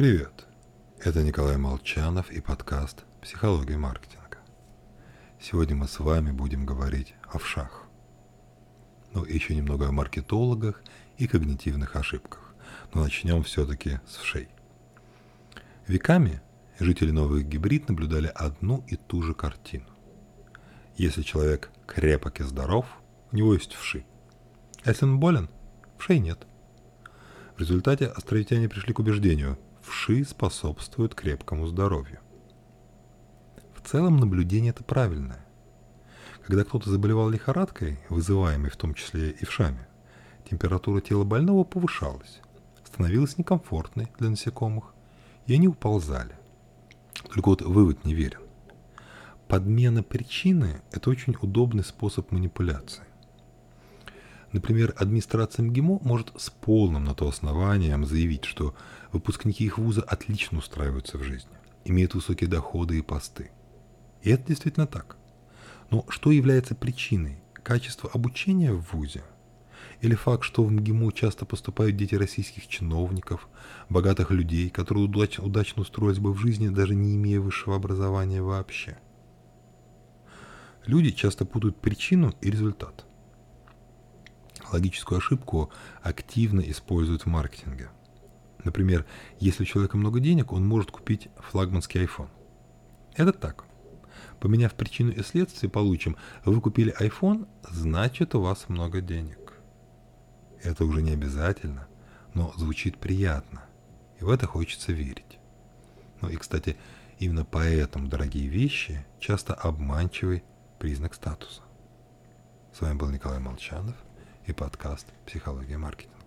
Привет! Это Николай Молчанов и подкаст «Психология маркетинга». Сегодня мы с вами будем говорить о вшах. Ну еще немного о маркетологах и когнитивных ошибках. Но начнем все-таки с вшей. Веками жители новых гибрид наблюдали одну и ту же картину. Если человек крепок и здоров, у него есть вши. А если он болен, вшей нет. В результате островитяне пришли к убеждению – вши способствуют крепкому здоровью. В целом наблюдение это правильное. Когда кто-то заболевал лихорадкой, вызываемой в том числе и вшами, температура тела больного повышалась, становилась некомфортной для насекомых, и они уползали. Только вот вывод неверен. Подмена причины – это очень удобный способ манипуляции. Например, администрация МГИМО может с полным на то основанием заявить, что выпускники их вуза отлично устраиваются в жизни, имеют высокие доходы и посты. И это действительно так. Но что является причиной? Качество обучения в вузе? Или факт, что в МГИМО часто поступают дети российских чиновников, богатых людей, которые удачно, удачно устроились бы в жизни, даже не имея высшего образования вообще? Люди часто путают причину и результат – логическую ошибку активно используют в маркетинге. Например, если у человека много денег, он может купить флагманский iPhone. Это так. Поменяв причину и следствие, получим, вы купили iPhone, значит у вас много денег. Это уже не обязательно, но звучит приятно, и в это хочется верить. Ну и, кстати, именно поэтому дорогие вещи часто обманчивый признак статуса. С вами был Николай Молчанов – и подкаст «Психология маркетинга».